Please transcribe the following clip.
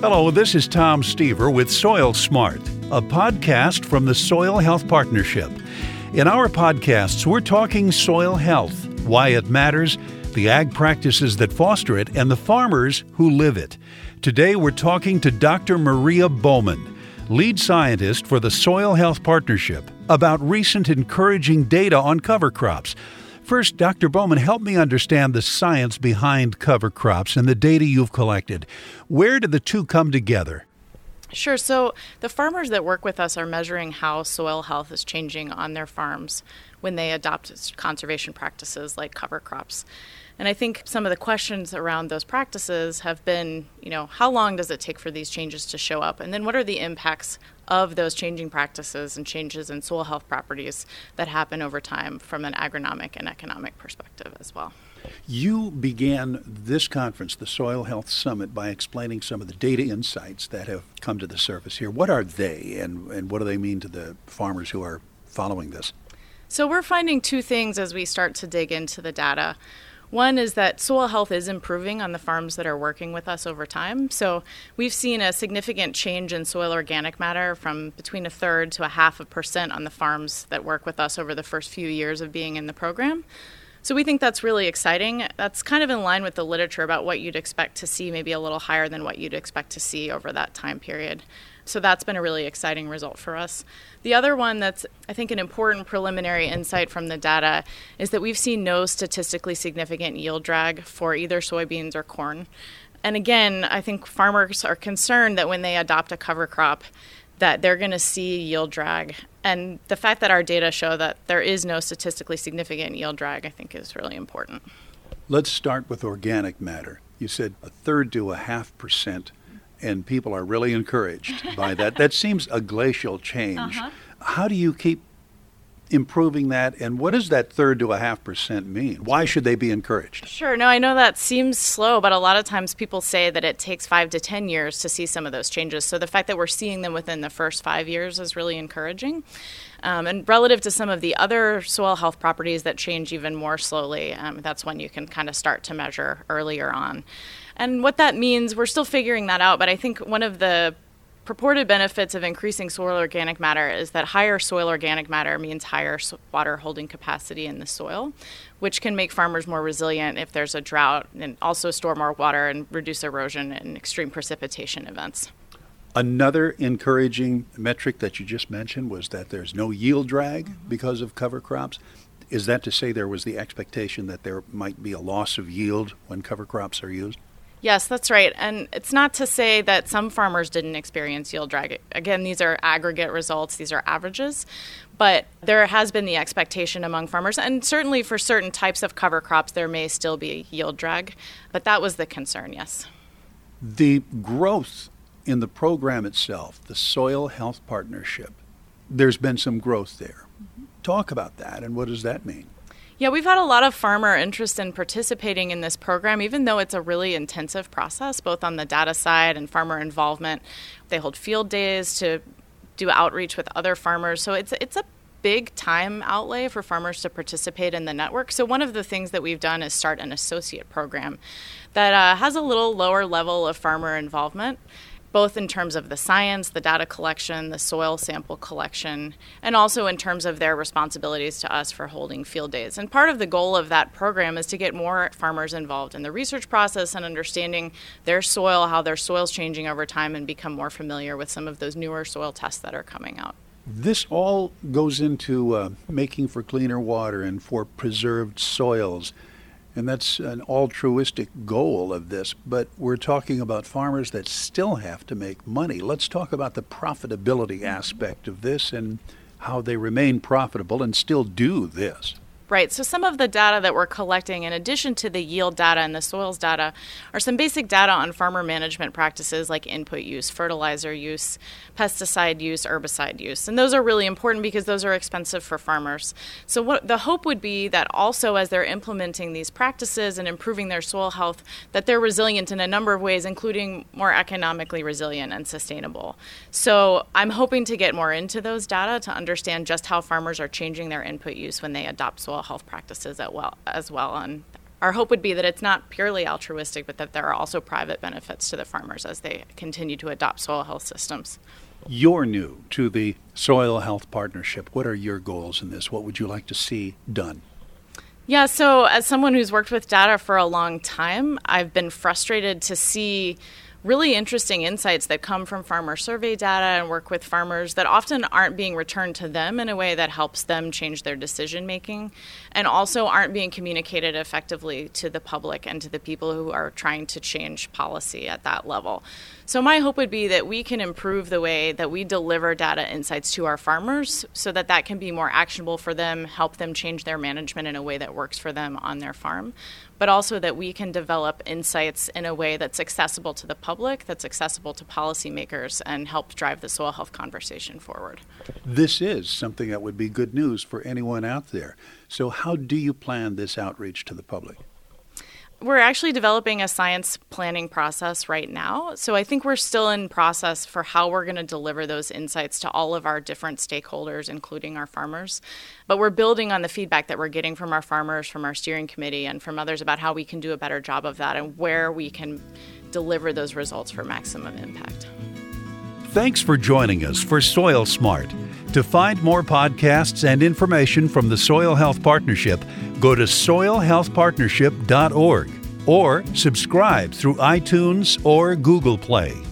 Hello, this is Tom Stever with Soil Smart, a podcast from the Soil Health Partnership. In our podcasts, we're talking soil health, why it matters, the ag practices that foster it, and the farmers who live it. Today, we're talking to Dr. Maria Bowman, lead scientist for the Soil Health Partnership, about recent encouraging data on cover crops. First, Dr. Bowman, help me understand the science behind cover crops and the data you've collected. Where did the two come together? Sure. So, the farmers that work with us are measuring how soil health is changing on their farms when they adopt conservation practices like cover crops. And I think some of the questions around those practices have been, you know, how long does it take for these changes to show up? And then what are the impacts of those changing practices and changes in soil health properties that happen over time from an agronomic and economic perspective as well? You began this conference, the Soil Health Summit, by explaining some of the data insights that have come to the surface here. What are they, and, and what do they mean to the farmers who are following this? So, we're finding two things as we start to dig into the data. One is that soil health is improving on the farms that are working with us over time. So we've seen a significant change in soil organic matter from between a third to a half a percent on the farms that work with us over the first few years of being in the program. So we think that's really exciting. That's kind of in line with the literature about what you'd expect to see, maybe a little higher than what you'd expect to see over that time period. So that's been a really exciting result for us. The other one that's, I think, an important preliminary insight from the data is that we've seen no statistically significant yield drag for either soybeans or corn. And again, I think farmers are concerned that when they adopt a cover crop, that they're going to see yield drag. And the fact that our data show that there is no statistically significant yield drag, I think, is really important. Let's start with organic matter. You said a third to a half percent and people are really encouraged by that. that seems a glacial change. Uh-huh. How do you keep improving that? And what does that third to a half percent mean? Why should they be encouraged? Sure. No i know that seems slow but a lot of times people say that it takes five to ten years to see some of those changes. So the fact that we're seeing them within the first five years is really encouraging. Um, and relative to some of the other soil health properties that change even more slowly um, that's when you can kind of start to measure earlier on. And what that means, we're still figuring that out, but I think one of the purported benefits of increasing soil organic matter is that higher soil organic matter means higher water holding capacity in the soil, which can make farmers more resilient if there's a drought and also store more water and reduce erosion and extreme precipitation events. Another encouraging metric that you just mentioned was that there's no yield drag mm-hmm. because of cover crops. Is that to say there was the expectation that there might be a loss of yield when cover crops are used? Yes, that's right. And it's not to say that some farmers didn't experience yield drag. Again, these are aggregate results, these are averages. But there has been the expectation among farmers, and certainly for certain types of cover crops, there may still be yield drag. But that was the concern, yes. The growth in the program itself, the Soil Health Partnership, there's been some growth there. Mm-hmm. Talk about that, and what does that mean? Yeah, we've had a lot of farmer interest in participating in this program, even though it's a really intensive process, both on the data side and farmer involvement. They hold field days to do outreach with other farmers. So it's it's a big time outlay for farmers to participate in the network. So one of the things that we've done is start an associate program that uh, has a little lower level of farmer involvement both in terms of the science, the data collection, the soil sample collection, and also in terms of their responsibilities to us for holding field days. And part of the goal of that program is to get more farmers involved in the research process and understanding their soil, how their soil's changing over time, and become more familiar with some of those newer soil tests that are coming out. This all goes into uh, making for cleaner water and for preserved soils. And that's an altruistic goal of this, but we're talking about farmers that still have to make money. Let's talk about the profitability aspect of this and how they remain profitable and still do this. Right. So some of the data that we're collecting, in addition to the yield data and the soils data, are some basic data on farmer management practices like input use, fertilizer use, pesticide use, herbicide use. And those are really important because those are expensive for farmers. So what the hope would be that also as they're implementing these practices and improving their soil health, that they're resilient in a number of ways, including more economically resilient and sustainable. So I'm hoping to get more into those data to understand just how farmers are changing their input use when they adopt soil health practices well, as well. And our hope would be that it's not purely altruistic, but that there are also private benefits to the farmers as they continue to adopt soil health systems. You're new to the Soil Health Partnership. What are your goals in this? What would you like to see done? Yeah, so as someone who's worked with data for a long time, I've been frustrated to see really interesting insights that come from farmer survey data and work with farmers that often aren't being returned to them in a way that helps them change their decision making and also aren't being communicated effectively to the public and to the people who are trying to change policy at that level. So, my hope would be that we can improve the way that we deliver data insights to our farmers so that that can be more actionable for them, help them change their management in a way that works for them on their farm, but also that we can develop insights in a way that's accessible to the public, that's accessible to policymakers, and help drive the soil health conversation forward. This is something that would be good news for anyone out there. So, how do you plan this outreach to the public? We're actually developing a science planning process right now. So I think we're still in process for how we're going to deliver those insights to all of our different stakeholders, including our farmers. But we're building on the feedback that we're getting from our farmers, from our steering committee, and from others about how we can do a better job of that and where we can deliver those results for maximum impact. Thanks for joining us for Soil Smart. To find more podcasts and information from the Soil Health Partnership, go to soilhealthpartnership.org or subscribe through iTunes or Google Play.